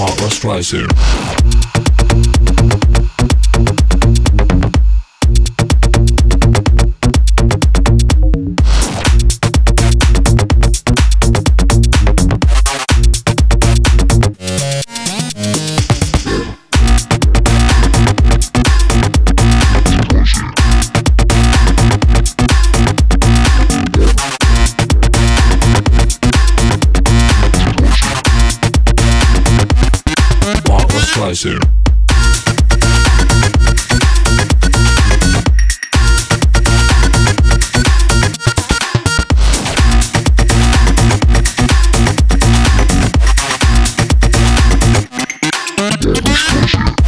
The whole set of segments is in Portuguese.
Barbara Streisand. Barbara Streisand.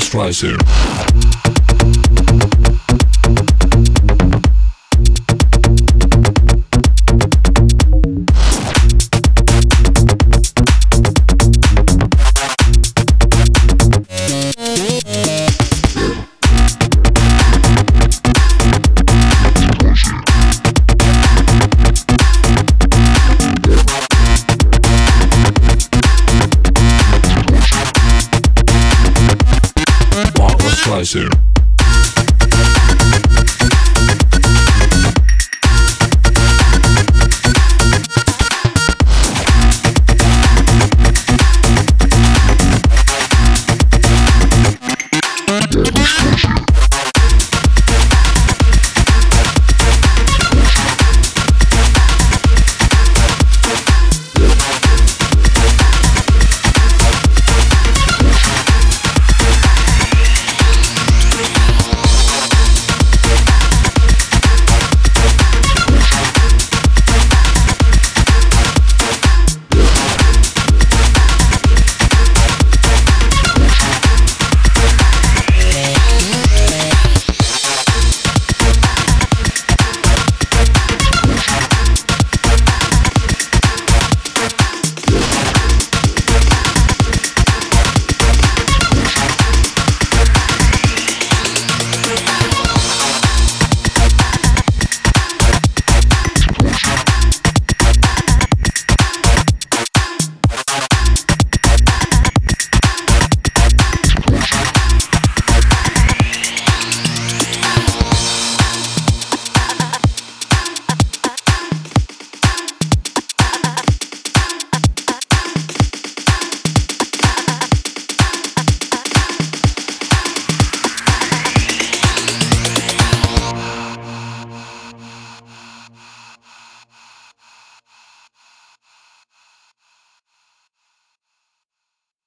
Streisand. Slice it.